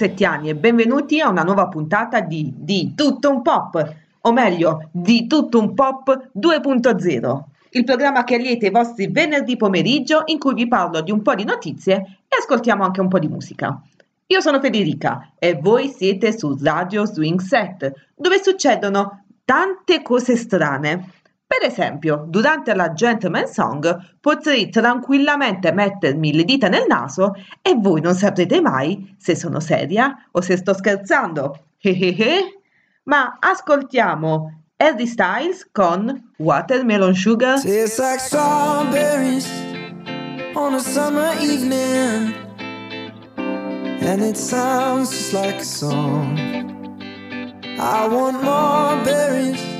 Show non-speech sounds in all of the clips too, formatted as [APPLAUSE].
salve swingsettiani e benvenuti a una nuova puntata di Di Tutto un Pop, o meglio, Di Tutto un Pop 2.0, il programma che allieta i vostri venerdì pomeriggio in cui vi parlo di un po' di notizie e ascoltiamo anche un po' di musica. Io sono Federica e voi siete su Radio Swing Set, dove succedono tante cose strane. Per esempio, durante la Gentleman Song potrei tranquillamente mettermi le dita nel naso e voi non saprete mai se sono seria o se sto scherzando. Ma ascoltiamo Harry Styles con Watermelon Sugar. Tastes like strawberries on a summer evening, and it sounds just like a song. I want more berries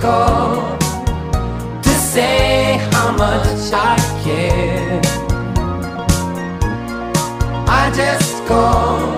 called to say how much I care. I just to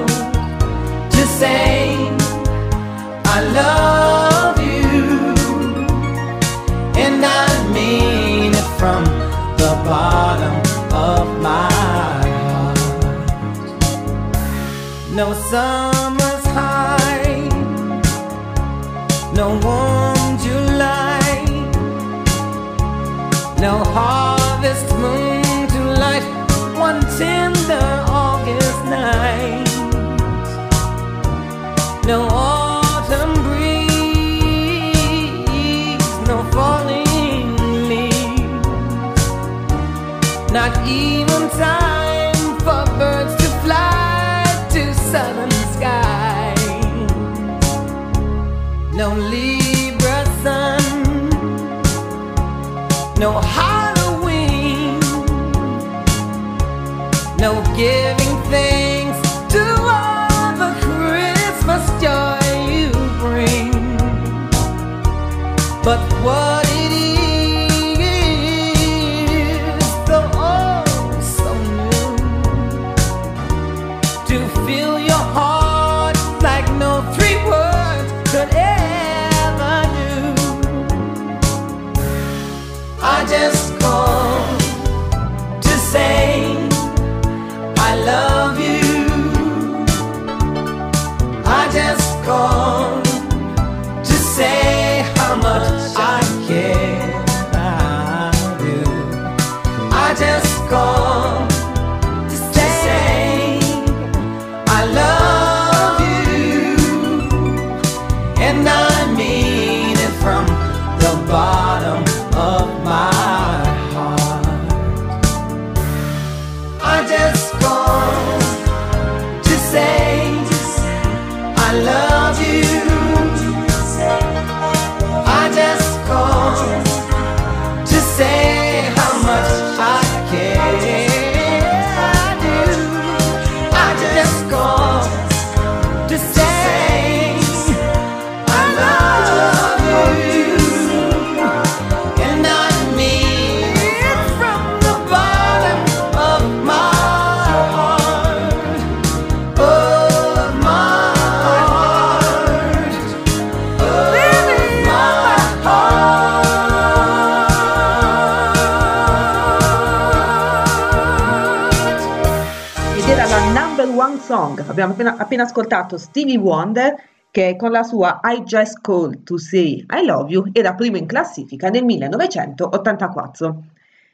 Abbiamo appena, appena ascoltato Stevie Wonder che con la sua I Just Called to Say I Love You era primo in classifica nel 1984.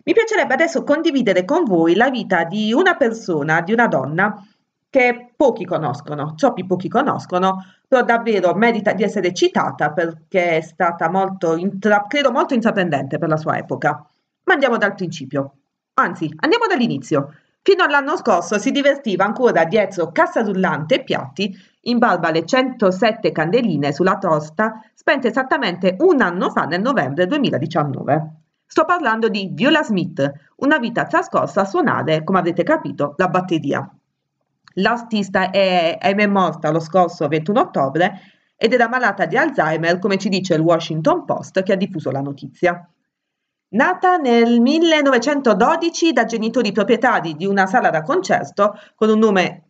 Mi piacerebbe adesso condividere con voi la vita di una persona, di una donna che pochi conoscono, troppi pochi conoscono, però davvero merita di essere citata perché è stata molto, intra- credo molto intraprendente per la sua epoca. Ma andiamo dal principio, anzi andiamo dall'inizio. Fino all'anno scorso si divertiva ancora dietro cassa rullante e piatti in barba alle 107 candeline sulla tosta spente esattamente un anno fa nel novembre 2019. Sto parlando di Viola Smith, una vita trascorsa a suonare, come avrete capito, la batteria. L'artista è, ahimè morta lo scorso 21 ottobre ed era malata di Alzheimer, come ci dice il Washington Post che ha diffuso la notizia. Nata nel 1912 da genitori proprietari di una sala da concerto con un nome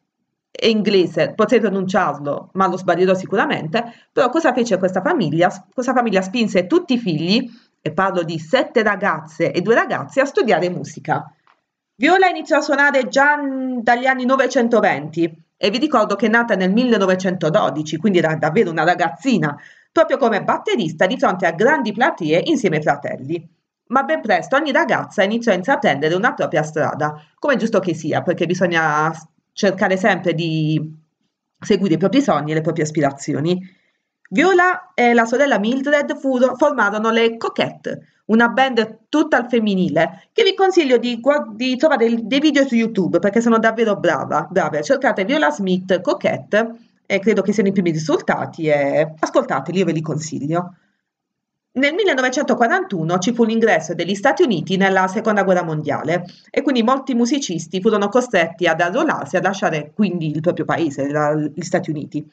inglese, potrei pronunciarlo, ma lo sbaglierò sicuramente, però cosa fece questa famiglia? Questa famiglia spinse tutti i figli, e parlo di sette ragazze e due ragazzi, a studiare musica. Viola iniziò a suonare già dagli anni 920 e vi ricordo che è nata nel 1912, quindi era davvero una ragazzina, proprio come batterista di fronte a grandi platee insieme ai fratelli. Ma ben presto ogni ragazza iniziò a intraprendere una propria strada, come è giusto che sia, perché bisogna cercare sempre di seguire i propri sogni e le proprie aspirazioni. Viola e la sorella Mildred furo- formarono le Coquette, una band tutta al femminile, che vi consiglio di, di trovare il- dei video su YouTube perché sono davvero brava, brave. Cercate Viola Smith Coquette e credo che siano i primi risultati e ascoltateli, io ve li consiglio. Nel 1941 ci fu l'ingresso degli Stati Uniti nella Seconda Guerra Mondiale e quindi molti musicisti furono costretti ad arruolarsi, a lasciare quindi il proprio paese, la- gli Stati Uniti.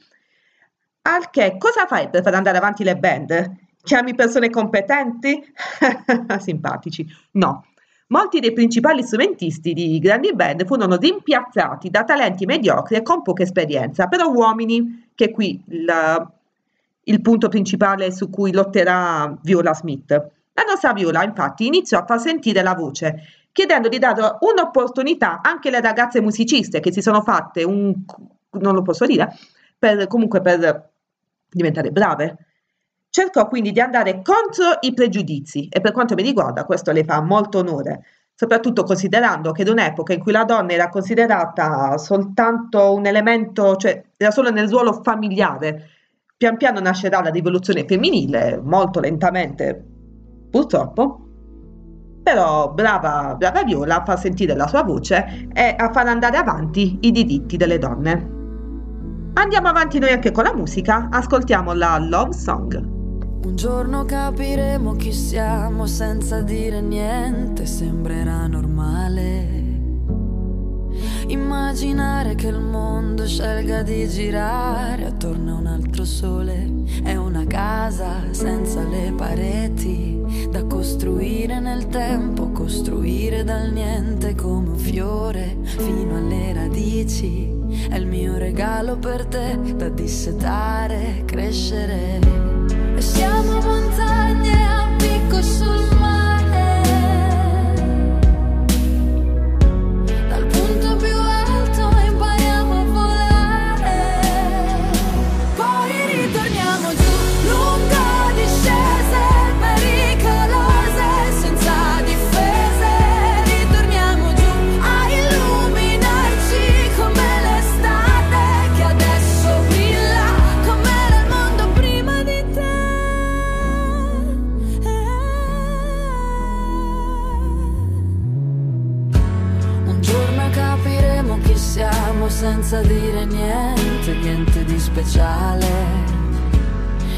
Al che cosa fai per far andare avanti le band? Chiami persone competenti? [LAUGHS] Simpatici. No. Molti dei principali strumentisti di grandi band furono rimpiazzati da talenti mediocri e con poca esperienza, però uomini, che qui il, il punto principale su cui lotterà Viola Smith. La nostra Viola, infatti, iniziò a far sentire la voce, chiedendo di dare un'opportunità anche alle ragazze musiciste che si sono fatte un, non lo posso dire, per, comunque per diventare brave. Cercò quindi di andare contro i pregiudizi e per quanto mi riguarda questo le fa molto onore, soprattutto considerando che in un'epoca in cui la donna era considerata soltanto un elemento, cioè era solo nel ruolo familiare. Pian piano nascerà la rivoluzione femminile, molto lentamente, purtroppo, però brava, brava Viola a far sentire la sua voce e a far andare avanti i diritti delle donne. Andiamo avanti noi anche con la musica, ascoltiamo la Love Song. Un giorno capiremo chi siamo senza dire niente, sembrerà normale. Immaginare che il mondo scelga di girare attorno a un altro sole è una casa senza le pareti da costruire nel tempo, costruire dal niente come un fiore fino alle radici. È il mio regalo per te da dissetare, crescere. E siamo montagne a picco sul senza dire niente, niente di speciale.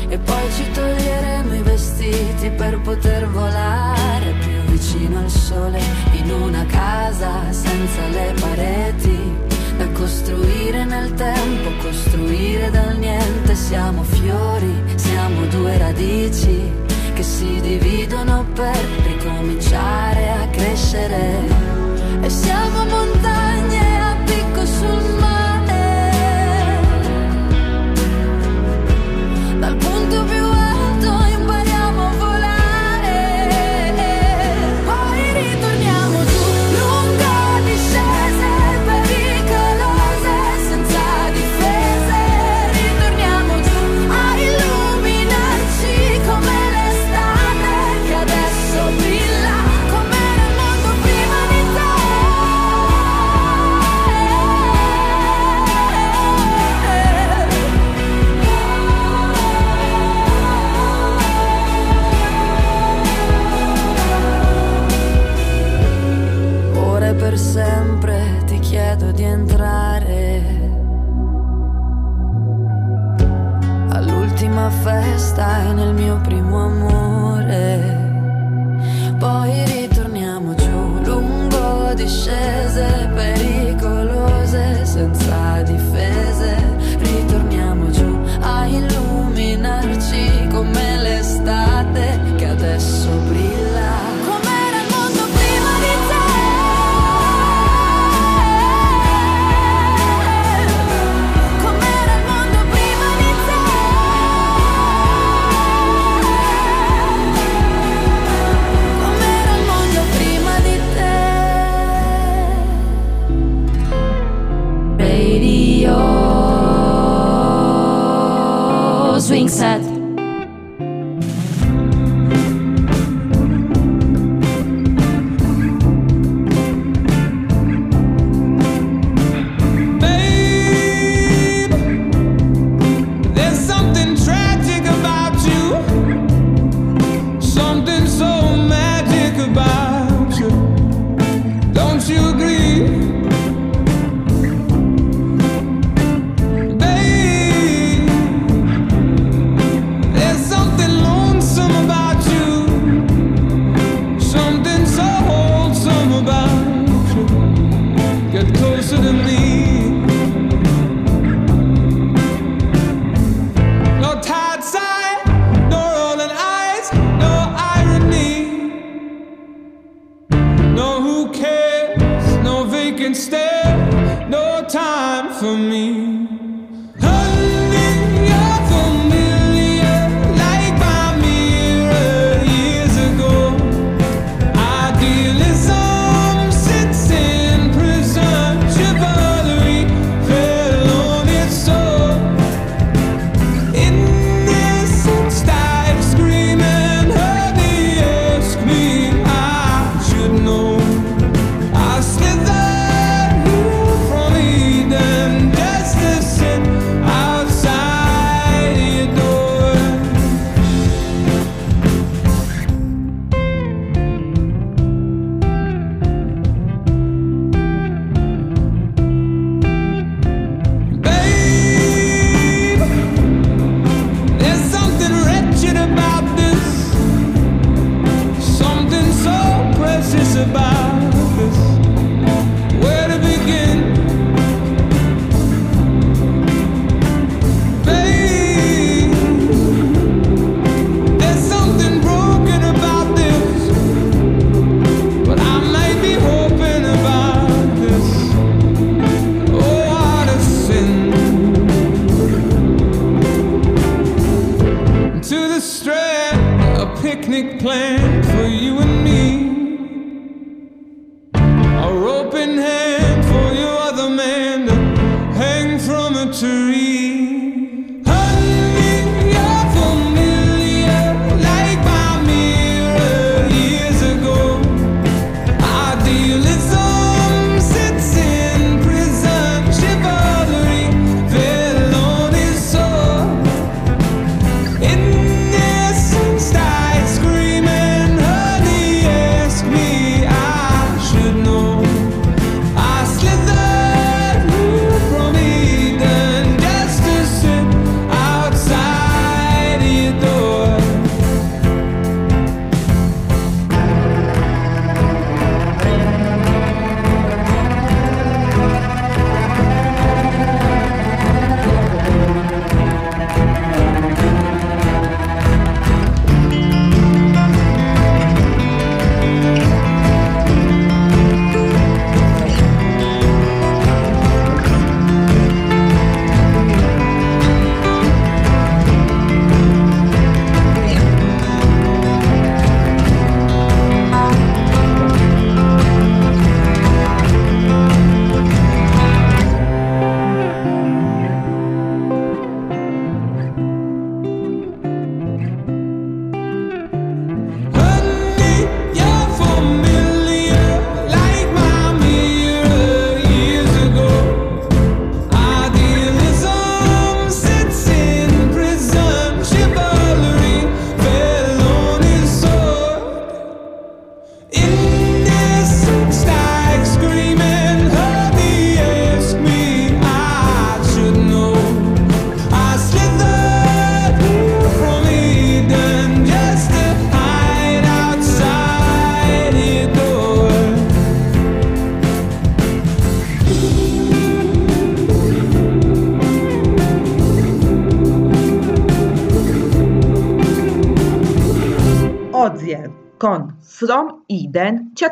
E poi ci toglieremo i vestiti per poter volare più vicino al sole in una casa senza le pareti. Da costruire nel tempo, costruire dal niente. Siamo fiori, siamo due radici che si dividono per ricominciare a crescere. E siamo montagne festa e nel mio primo amore.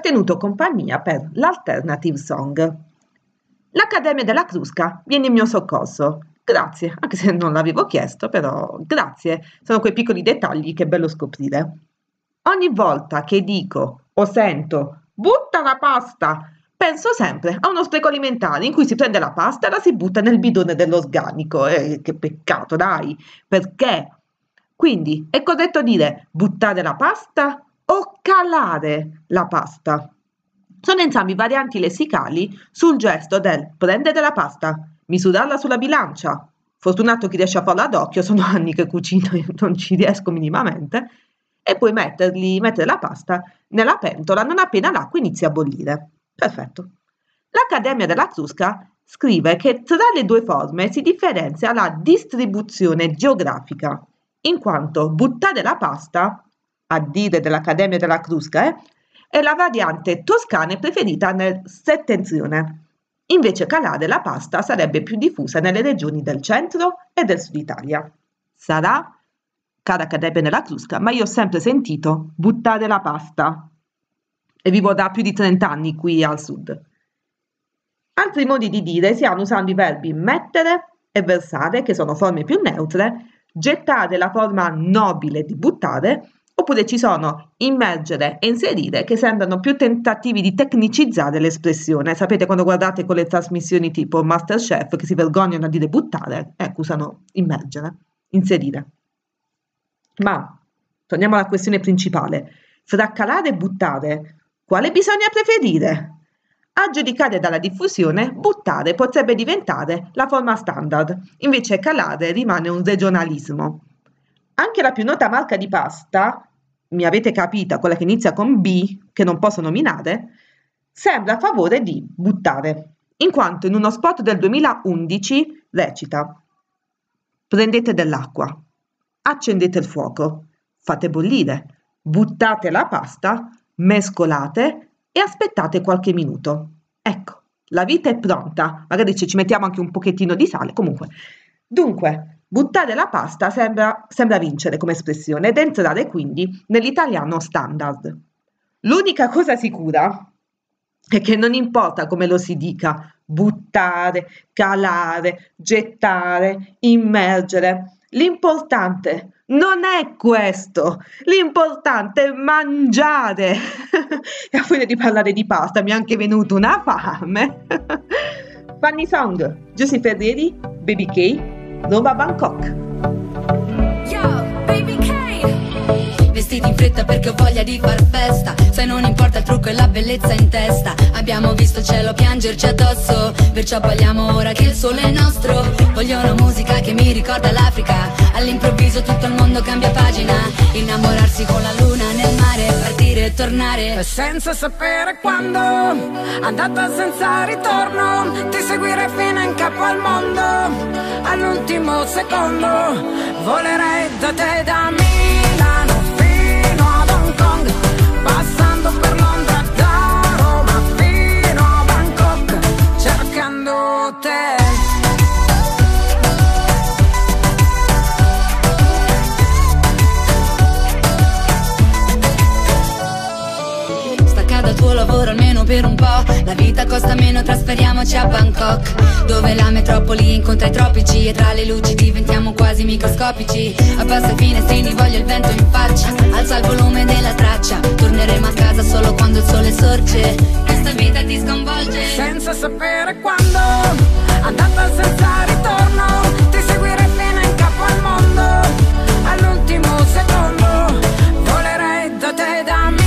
Tenuto compagnia per l'Alternative Song. L'Accademia della Crusca viene in mio soccorso. Grazie, anche se non l'avevo chiesto, però grazie. Sono quei piccoli dettagli che è bello scoprire. Ogni volta che dico o sento butta la pasta, penso sempre a uno spreco alimentare in cui si prende la pasta e la si butta nel bidone dell'organico. Eh, che peccato, dai! Perché? Quindi è corretto dire buttare la pasta o calare la pasta? Sono entrambi varianti lessicali sul gesto del prendere la pasta, misurarla sulla bilancia. Fortunato chi riesce a farla ad occhio, sono [LAUGHS] anni che cucino e non ci riesco minimamente. E poi metterli, mettere la pasta nella pentola non appena l'acqua inizia a bollire. Perfetto. L'Accademia della Crusca scrive che tra le due forme si differenzia la distribuzione geografica, in quanto buttare la pasta, a dire dell'Accademia della Crusca, eh, è la variante toscana preferita nel settentrione. Invece calare la pasta sarebbe più diffusa nelle regioni del centro e del sud Italia. Sarà, cara Accademia della Crusca, ma io ho sempre sentito buttare la pasta. E vivo da più di 30 anni qui al sud. Altri modi di dire si hanno usando i verbi mettere e versare, che sono forme più neutre, gettare la forma nobile di buttare, oppure ci sono immergere e inserire, che sembrano più tentativi di tecnicizzare l'espressione. Sapete quando guardate con le trasmissioni tipo Masterchef che si vergognano a dire buttare, ecco, usano immergere, inserire. Ma torniamo alla questione principale. Fra calare e buttare, quale bisogna preferire? A giudicare dalla diffusione, buttare potrebbe diventare la forma standard, invece calare rimane un regionalismo. Anche la più nota marca di pasta, mi avete capita, quella che inizia con B, che non posso nominare, sembra a favore di buttare, in quanto in uno spot del 2011 recita Prendete dell'acqua, accendete il fuoco, fate bollire, buttate la pasta, mescolate e aspettate qualche minuto. Ecco, la vita è pronta, magari ci mettiamo anche un pochettino di sale, comunque. Dunque, buttare la pasta sembra, sembra vincere come espressione ed entrare quindi nell'italiano standard. L'unica cosa sicura è che non importa come lo si dica, buttare, calare, gettare, immergere, L'importante non è questo, l'importante è mangiare. [LAUGHS] e a furia di parlare di pasta mi è anche venuta una fame. [LAUGHS] Funny Song, Giussi Ferreri, Baby K, Roma Bangkok. Vestiti in fretta perché ho voglia di far festa. Se non importa il trucco e la bellezza in testa. Abbiamo visto il cielo piangerci addosso Perciò balliamo ora che il sole è nostro. Voglio una musica che mi ricorda l'Africa. All'improvviso tutto il mondo cambia pagina. Innamorarsi con la luna nel mare Partire e tornare. Senza sapere quando, andata senza ritorno, ti seguirei fino in capo al mondo, all'ultimo secondo, volerei da te da Milano fino ad Hong Kong, passando per Londra fino a Bangkok, cercando te. Lavoro almeno per un po' La vita costa meno, trasferiamoci a Bangkok Dove la metropoli incontra i tropici E tra le luci diventiamo quasi microscopici. Abbassa i finestrini, voglio il vento in faccia. Alza il volume della traccia Torneremo a casa solo quando il sole sorge. Questa vita ti sconvolge. Senza sapere quando, andata senza ritorno, ti seguirei fino in capo al mondo, all'ultimo secondo, volerei da te da Milano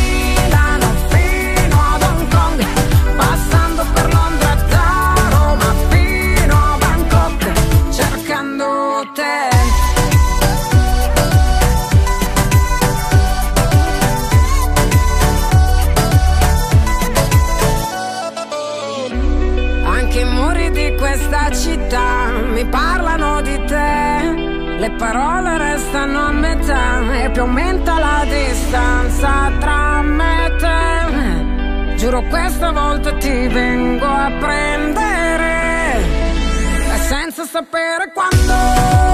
aumenta la distanza tra me e te. Giuro questa volta ti vengo a prendere senza sapere quando.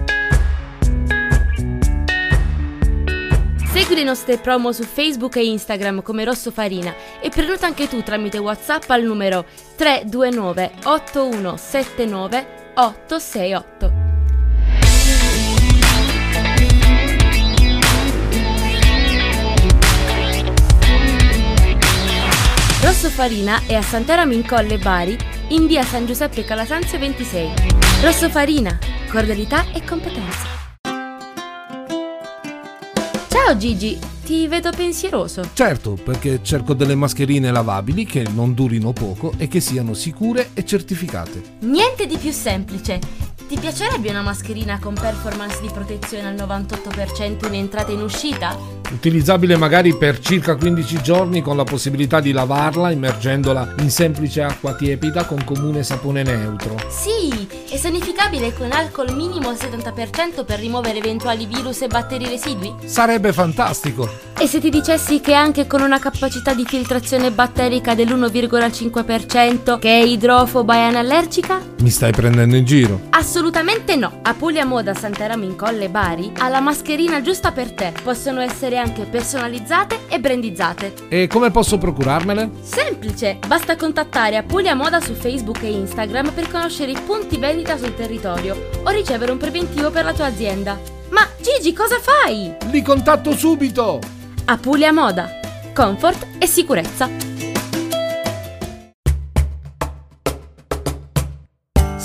Segui le nostre promo su Facebook e Instagram come Rosso Farina e prenota anche tu tramite WhatsApp al numero 329 8179 868. Rosso Farina è a Santeramo in Colle Bari in via San Giuseppe Calasanzio 26. Rosso Farina, cordialità e competenza. Ciao Gigi, ti vedo pensieroso. Certo, perché cerco delle mascherine lavabili che non durino poco e che siano sicure e certificate. Niente di più semplice. Ti piacerebbe una mascherina con performance di protezione al 98% in entrata e in uscita? Utilizzabile magari per circa 15 giorni con la possibilità di lavarla immergendola in semplice acqua tiepida con comune sapone neutro. Sì, e sanificabile con alcol minimo al 70% per rimuovere eventuali virus e batteri residui? Sarebbe fantastico! E se ti dicessi che anche con una capacità di filtrazione batterica dell'1,5% che è idrofoba e anallergica? Mi stai prendendo in giro? Assolutamente no! A Puglia Moda Santeramo in Colle Bari ha la mascherina giusta per te. Possono essere anche personalizzate e brandizzate. E come posso procurarmele? Semplice! Basta contattare Apulia Moda su Facebook e Instagram per conoscere i punti vendita sul territorio o ricevere un preventivo per la tua azienda. Ma Gigi, cosa fai? Li contatto subito! Apulia Moda. comfort e sicurezza.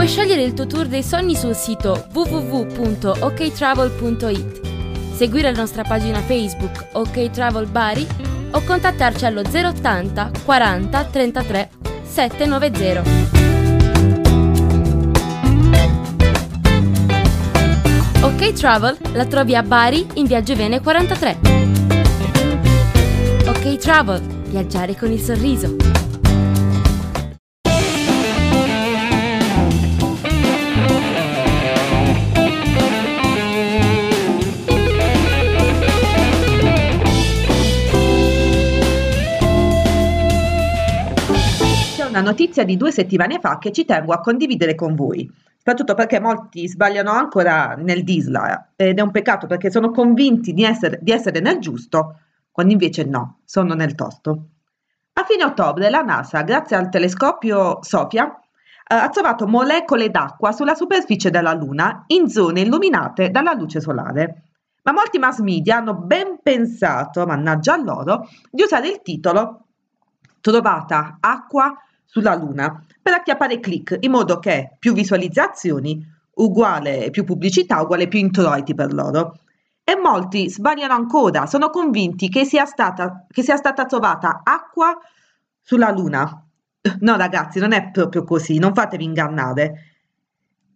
Puoi scegliere il tuo tour dei sogni sul sito www.oktravel.it, seguire la nostra pagina Facebook OK Travel Bari o contattarci allo 080 40 33 790. Ok Travel la trovi a Bari in Viaggio Vene 43. Ok Travel, viaggiare con il sorriso. Una notizia di due settimane fa che ci tengo a condividere con voi, soprattutto perché molti sbagliano ancora nel disla ed è un peccato perché sono convinti di essere, di essere nel giusto, quando invece no, sono nel tosto. A fine ottobre la NASA, grazie al telescopio SOFIA, eh, ha trovato molecole d'acqua sulla superficie della Luna in zone illuminate dalla luce solare. Ma molti mass media hanno ben pensato, mannaggia a loro, di usare il titolo Trovata acqua sulla Luna per acchiappare click in modo che più visualizzazioni uguale più pubblicità uguale più introiti per loro. E molti sbagliano ancora, sono convinti che sia stata, che sia stata trovata acqua sulla Luna. No ragazzi, non è proprio così, non fatevi ingannare.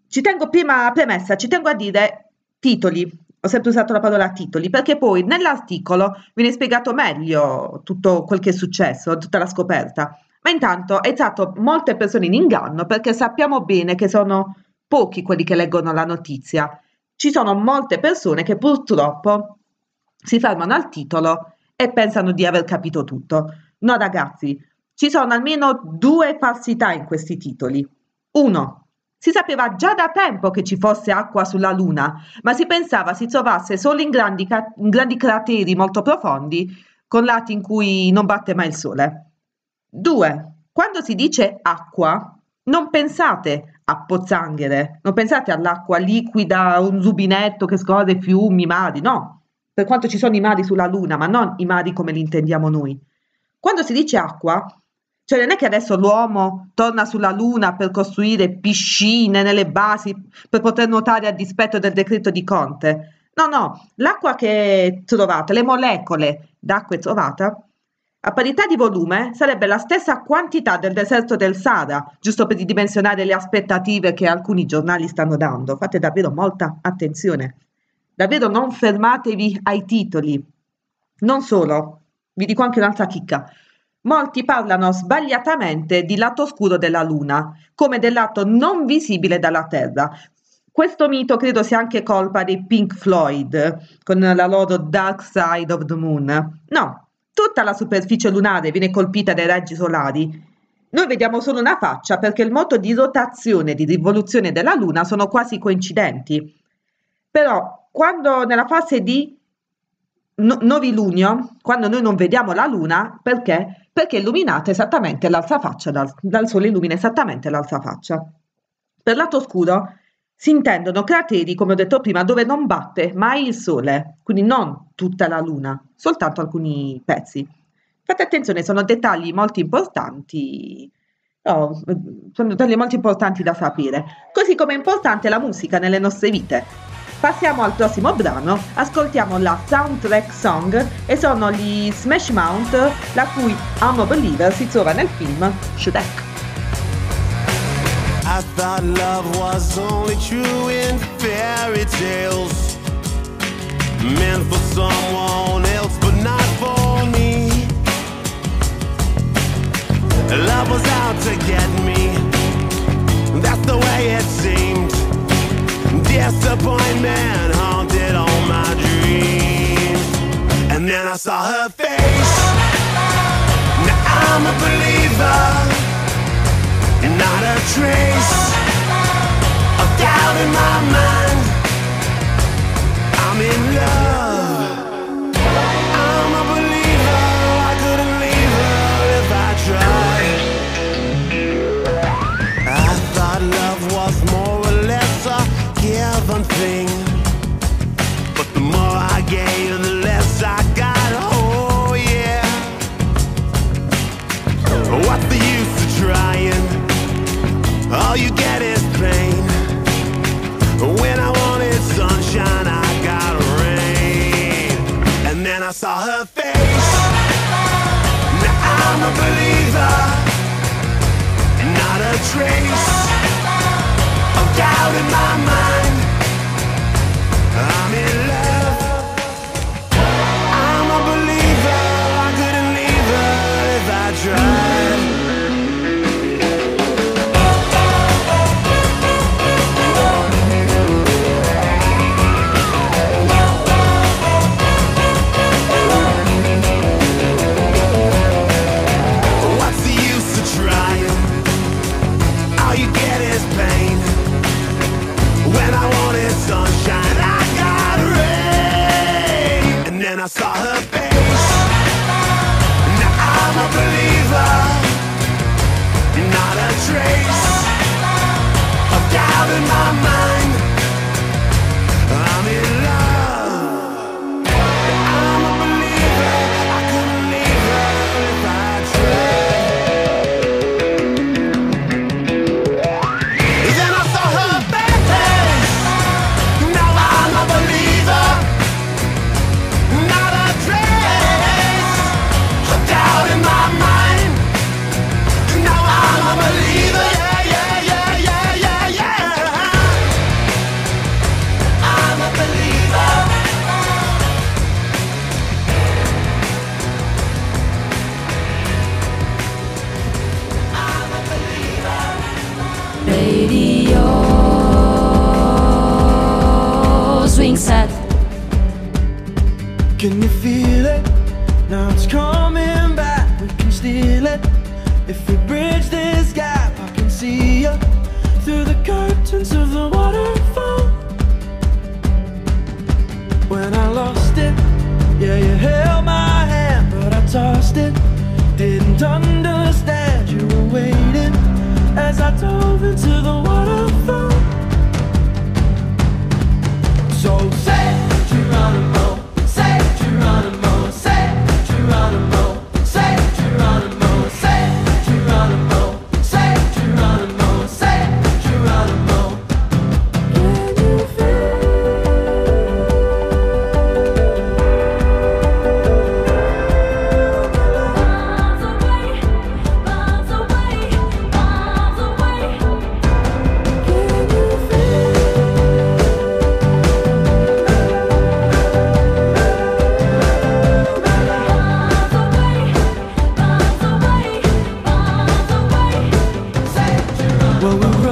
Ci tengo prima premessa, ci tengo a dire titoli. Ho sempre usato la parola titoli perché poi nell'articolo viene spiegato meglio tutto quel che è successo, tutta la scoperta. Ma intanto è stato molte persone in inganno perché sappiamo bene che sono pochi quelli che leggono la notizia. Ci sono molte persone che purtroppo si fermano al titolo e pensano di aver capito tutto. No ragazzi, ci sono almeno due falsità in questi titoli. Uno, si sapeva già da tempo che ci fosse acqua sulla Luna, ma si pensava si trovasse solo in grandi, in grandi crateri molto profondi, con lati in cui non batte mai il sole. 2. Quando si dice acqua, non pensate a pozzanghere, non pensate all'acqua liquida, un rubinetto che scorre fiumi, mari, no. Per quanto ci sono i mari sulla Luna, ma non i mari come li intendiamo noi. Quando si dice acqua, cioè non è che adesso l'uomo torna sulla Luna per costruire piscine nelle basi per poter nuotare a dispetto del decreto di Conte. No, no, l'acqua che trovate, le molecole d'acqua trovata, a parità di volume sarebbe la stessa quantità del deserto del Sahara, giusto per ridimensionare le aspettative che alcuni giornali stanno dando. Fate davvero molta attenzione. Davvero non fermatevi ai titoli. Non solo, vi dico anche un'altra chicca. Molti parlano sbagliatamente di lato oscuro della Luna, come del lato non visibile dalla Terra. Questo mito credo sia anche colpa dei Pink Floyd, con la loro Dark Side of the Moon. No, tutta la superficie lunare viene colpita dai raggi solari. Noi vediamo solo una faccia perché il moto di rotazione e di rivoluzione della Luna sono quasi coincidenti. Però quando nella fase di no- novilunio, quando noi non vediamo la Luna, perché? perché è illuminata esattamente l'altra faccia, dal, dal Sole illumina esattamente l'altra faccia. Per lato oscuro si intendono crateri, come ho detto prima, dove non batte mai il Sole, quindi non tutta la Luna, soltanto alcuni pezzi. Fate attenzione, sono dettagli molto importanti, oh, sono dettagli molto importanti da sapere, così come è importante la musica nelle nostre vite. Passiamo al prossimo brano, ascoltiamo la soundtrack song e sono gli Smash Mount, la cui I'm a Believer si trova nel film Shrek. I thought love was only true in fairy tales. Meant for someone else but not for me. Love was out to get me. That's the way it seemed. Disappointment haunted all my dreams. And then I saw her face. Now I'm a believer. And not a trace of doubt in my mind. I'm in love.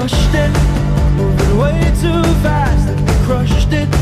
Crushed it, moving way too fast, crushed it.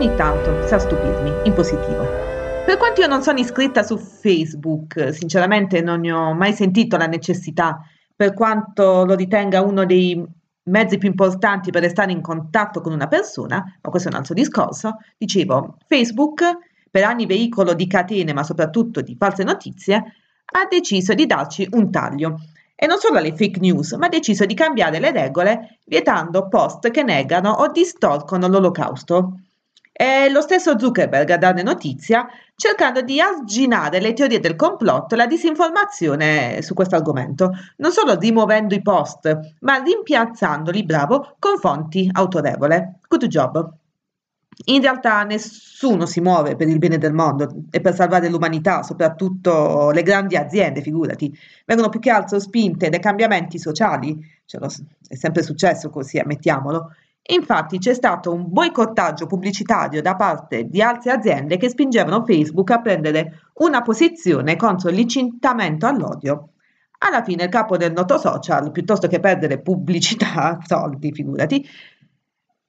Ogni tanto sa stupirmi, in positivo. Per quanto io non sono iscritta su Facebook, sinceramente non ne ho mai sentito la necessità, per quanto lo ritenga uno dei mezzi più importanti per restare in contatto con una persona, ma questo è un altro discorso, dicevo, Facebook, per anni veicolo di catene, ma soprattutto di false notizie, ha deciso di darci un taglio. E non solo alle fake news, ma ha deciso di cambiare le regole vietando post che negano o distorcono l'olocausto. È lo stesso Zuckerberg a darne notizia, cercando di arginare le teorie del complotto e la disinformazione su questo argomento, non solo rimuovendo i post, ma rimpiazzandoli, bravo, con fonti autorevole. Good job. In realtà nessuno si muove per il bene del mondo e per salvare l'umanità, soprattutto le grandi aziende, figurati. Vengono più che altro spinte dai cambiamenti sociali, cioè, è sempre successo così, ammettiamolo. Infatti c'è stato un boicottaggio pubblicitario da parte di altre aziende che spingevano Facebook a prendere una posizione contro l'incitamento all'odio. Alla fine il capo del noto social, piuttosto che perdere pubblicità, [LAUGHS] soldi, figurati,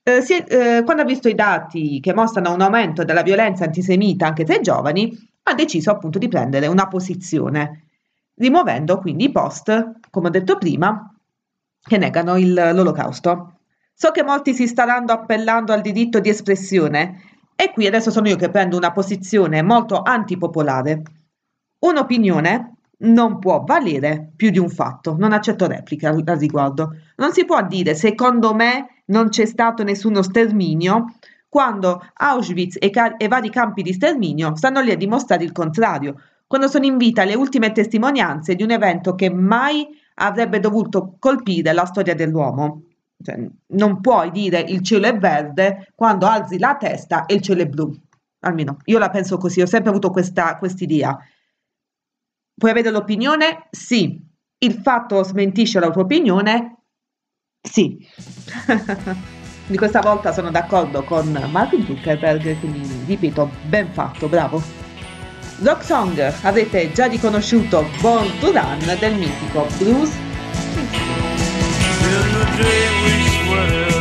eh, si eh, quando ha visto i dati che mostrano un aumento della violenza antisemita anche tra i giovani, ha deciso appunto di prendere una posizione, rimuovendo quindi i post, come ho detto prima, che negano il- l'olocausto. So che molti si staranno appellando al diritto di espressione e qui adesso sono io che prendo una posizione molto antipopolare. Un'opinione non può valere più di un fatto, non accetto repliche al, al riguardo. Non si può dire secondo me non c'è stato nessuno sterminio quando Auschwitz e, ca- e vari campi di sterminio stanno lì a dimostrare il contrario, quando sono in vita le ultime testimonianze di un evento che mai avrebbe dovuto colpire la storia dell'uomo. Cioè, non puoi dire il cielo è verde quando alzi la testa e il cielo è blu. Almeno io la penso così, ho sempre avuto questa idea. Puoi avere l'opinione? Sì. Il fatto smentisce la tua opinione? Sì. [LAUGHS] Di questa volta sono d'accordo con Mark Zuckerberg, quindi ripeto, ben fatto, bravo. Rock Song, avete già riconosciuto Born to Run del mitico Bruce In the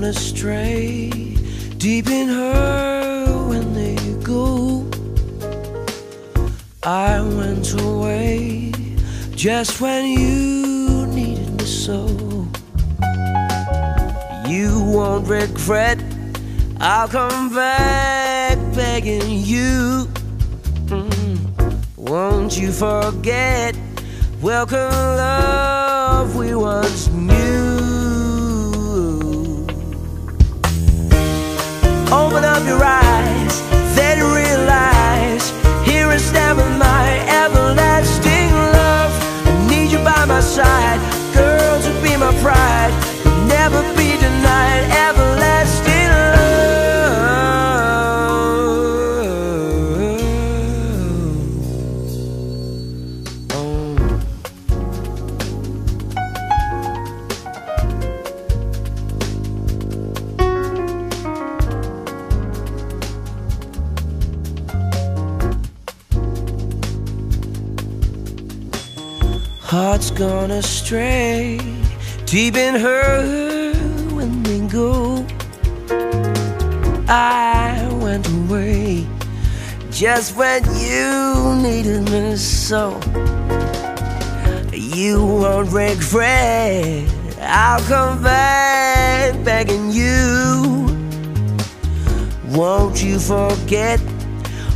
gone astray, deep in her when they go. I went away just when you needed me so. You won't regret, I'll come back begging you. Mm. Won't you forget? Welcome, love we once knew. Open up your eyes, then realize here I stand with my everlasting love. I need you by my side, girl, to be my pride. You'll never be denied everlasting gone astray, deep in her when they go. I went away just when you needed me so. You won't regret, I'll come back begging you. Won't you forget?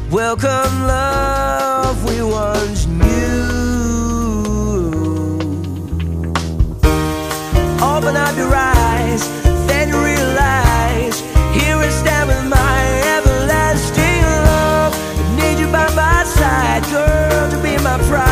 Welcome, love we once knew. Open up your eyes, then realize here I stand with my everlasting love. I need you by my side, girl, to be my pride.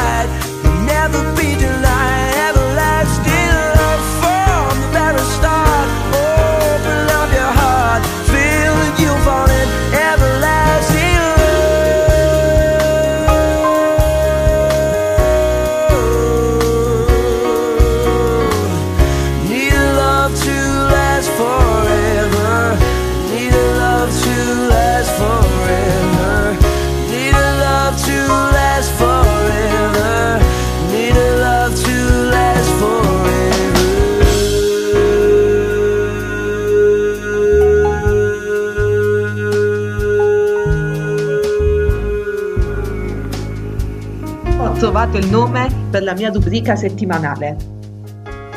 Trovato il nome per la mia rubrica settimanale.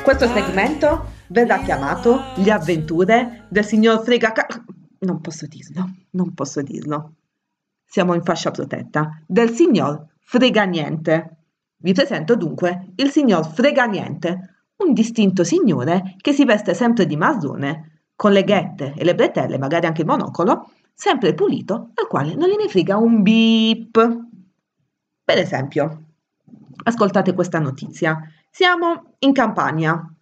Questo segmento verrà chiamato Le avventure del signor Frega... Non posso dirlo, non posso dirlo. Siamo in fascia protetta. Del signor Frega Niente. Vi presento dunque il signor Frega Niente, un distinto signore che si veste sempre di marrone, con le ghette e le bretelle, magari anche il monocolo, sempre pulito, al quale non gliene frega un beep. Per esempio, ascoltate questa notizia. Siamo in Campania,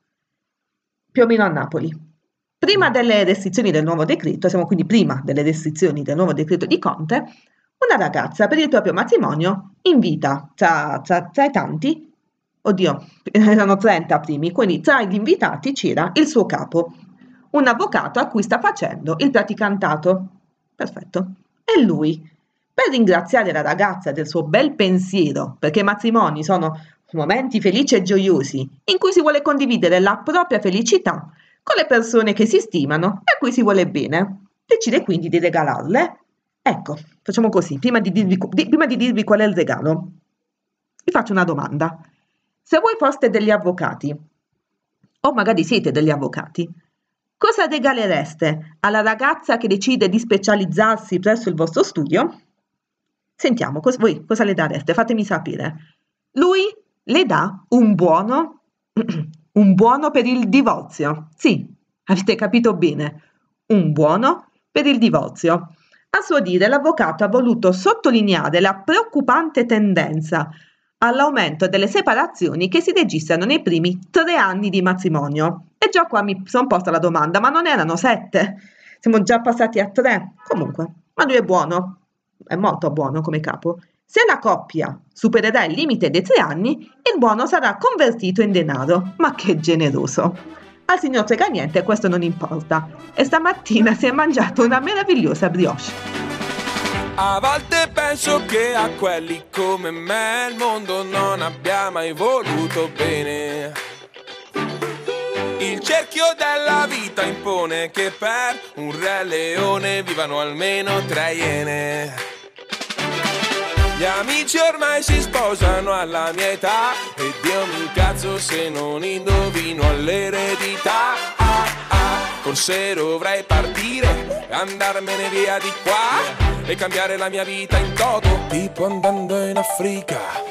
più o meno a Napoli. Prima delle restrizioni del nuovo decreto, siamo quindi prima delle restrizioni del nuovo decreto di Conte, una ragazza per il proprio matrimonio invita tra, tra, tra i tanti, oddio, [LAUGHS] erano 30 primi, quindi tra gli invitati c'era il suo capo, un avvocato a cui sta facendo il praticantato. Perfetto. E lui, per ringraziare la ragazza del suo bel pensiero, perché i matrimoni sono momenti felici e gioiosi in cui si vuole condividere la propria felicità con le persone che si stimano e a cui si vuole bene, decide quindi di regalarle. Ecco, facciamo così, prima di dirvi, di- prima di dirvi qual è il regalo, vi faccio una domanda. Se voi foste degli avvocati, o magari siete degli avvocati, cosa regalereste alla ragazza che decide di specializzarsi presso il vostro studio? Sentiamo, cos- voi cosa le dareste? Fatemi sapere. Lui le dà un buono, [CLEARS THROAT] un buono per il divorzio. Sì, avete capito bene, un buono per il divorzio. A suo dire, l'avvocato ha voluto sottolineare la preoccupante tendenza all'aumento delle separazioni che si registrano nei primi tre anni di matrimonio. E già qua mi sono posta la domanda, ma non erano sette? Siamo già passati a tre. Comunque, ma lui è buono, è molto buono come capo. Se la coppia supererà il limite dei tre anni, il buono sarà convertito in denaro. Ma che generoso! Al signor Treganiente questo non importa e stamattina si è mangiato una meravigliosa brioche. A volte penso che a quelli come me il mondo non abbia mai voluto bene. Il cerchio della vita impone che per un re leone vivano almeno tre iene. Gli amici ormai si sposano alla mia età E Dio mi cazzo se non indovino all'eredità ah, ah. Forse dovrei partire, andarmene via di qua E cambiare la mia vita in toto, tipo andando in Africa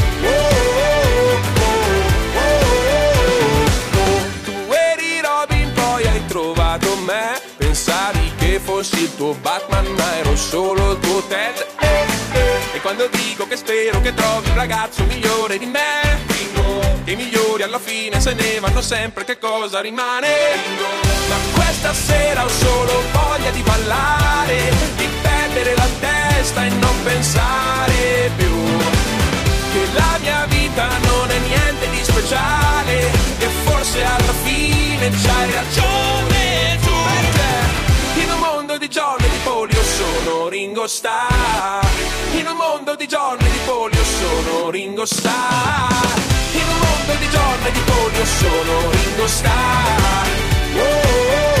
Tu eri Robin poi hai trovato me. Pensavi che fossi il tuo Batman ma ero solo il tuo Ted. E quando dico che spero che trovi un ragazzo migliore di me che i migliori alla fine se ne vanno sempre che cosa rimane? Ma questa sera ho solo voglia di ballare di perdere la testa e non pensare più che la mia vita non è niente di speciale e forse alla fine c'hai ragione tu. Perché in un mondo di giorni di polio sono Ringo Starr in un mondo di giorni di polio sono Ringo Starr in un mondo di giorni di polio sono Ringo Starr Oh, oh, oh,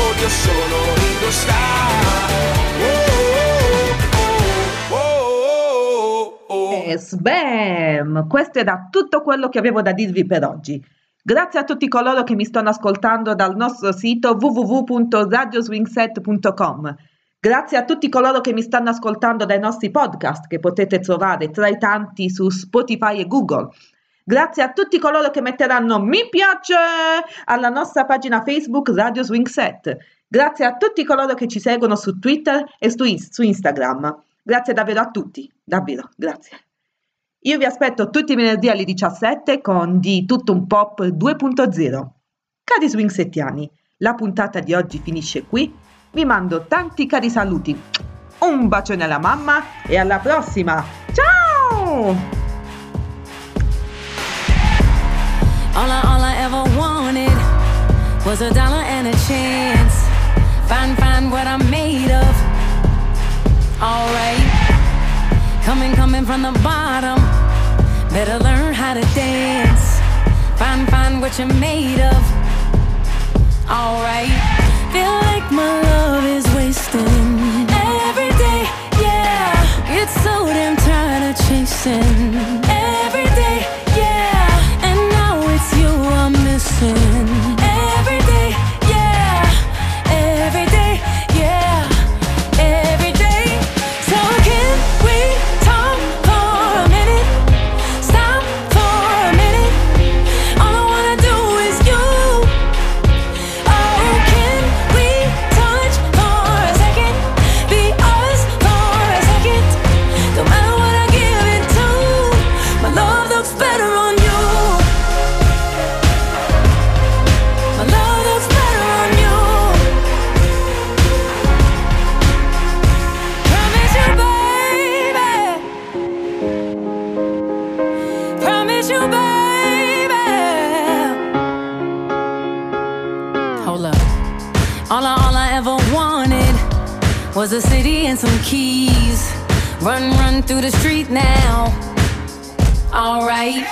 sono Ringo Starr Oh, oh, oh. E sbam! Questo era tutto quello che avevo da dirvi per oggi. Grazie a tutti coloro che mi stanno ascoltando dal nostro sito www.radioswingset.com. Grazie a tutti coloro che mi stanno ascoltando dai nostri podcast che potete trovare tra i tanti su Spotify e Google. Grazie a tutti coloro che metteranno mi piace alla nostra pagina Facebook Radio Swing Set. Grazie a tutti coloro che ci seguono su Twitter e su, su Instagram. Grazie davvero a tutti, davvero, grazie. Io vi aspetto tutti i venerdì alle 17 con Di Tutto un Pop 2.0. Cari swing settiani, la puntata di oggi finisce qui. Vi mando tanti cari saluti. Un bacione alla mamma e alla prossima. Ciao! All I, all I ever wanted was a dollar and a chance. Find, find what I'm made of. Alright. Coming, coming from the bottom. Better learn how to dance. Find, find what you're made of. Alright. Feel like my love is wasting. Every day, yeah. It's so damn tired of chasing. and some keys. Run, run through the street now. Alright.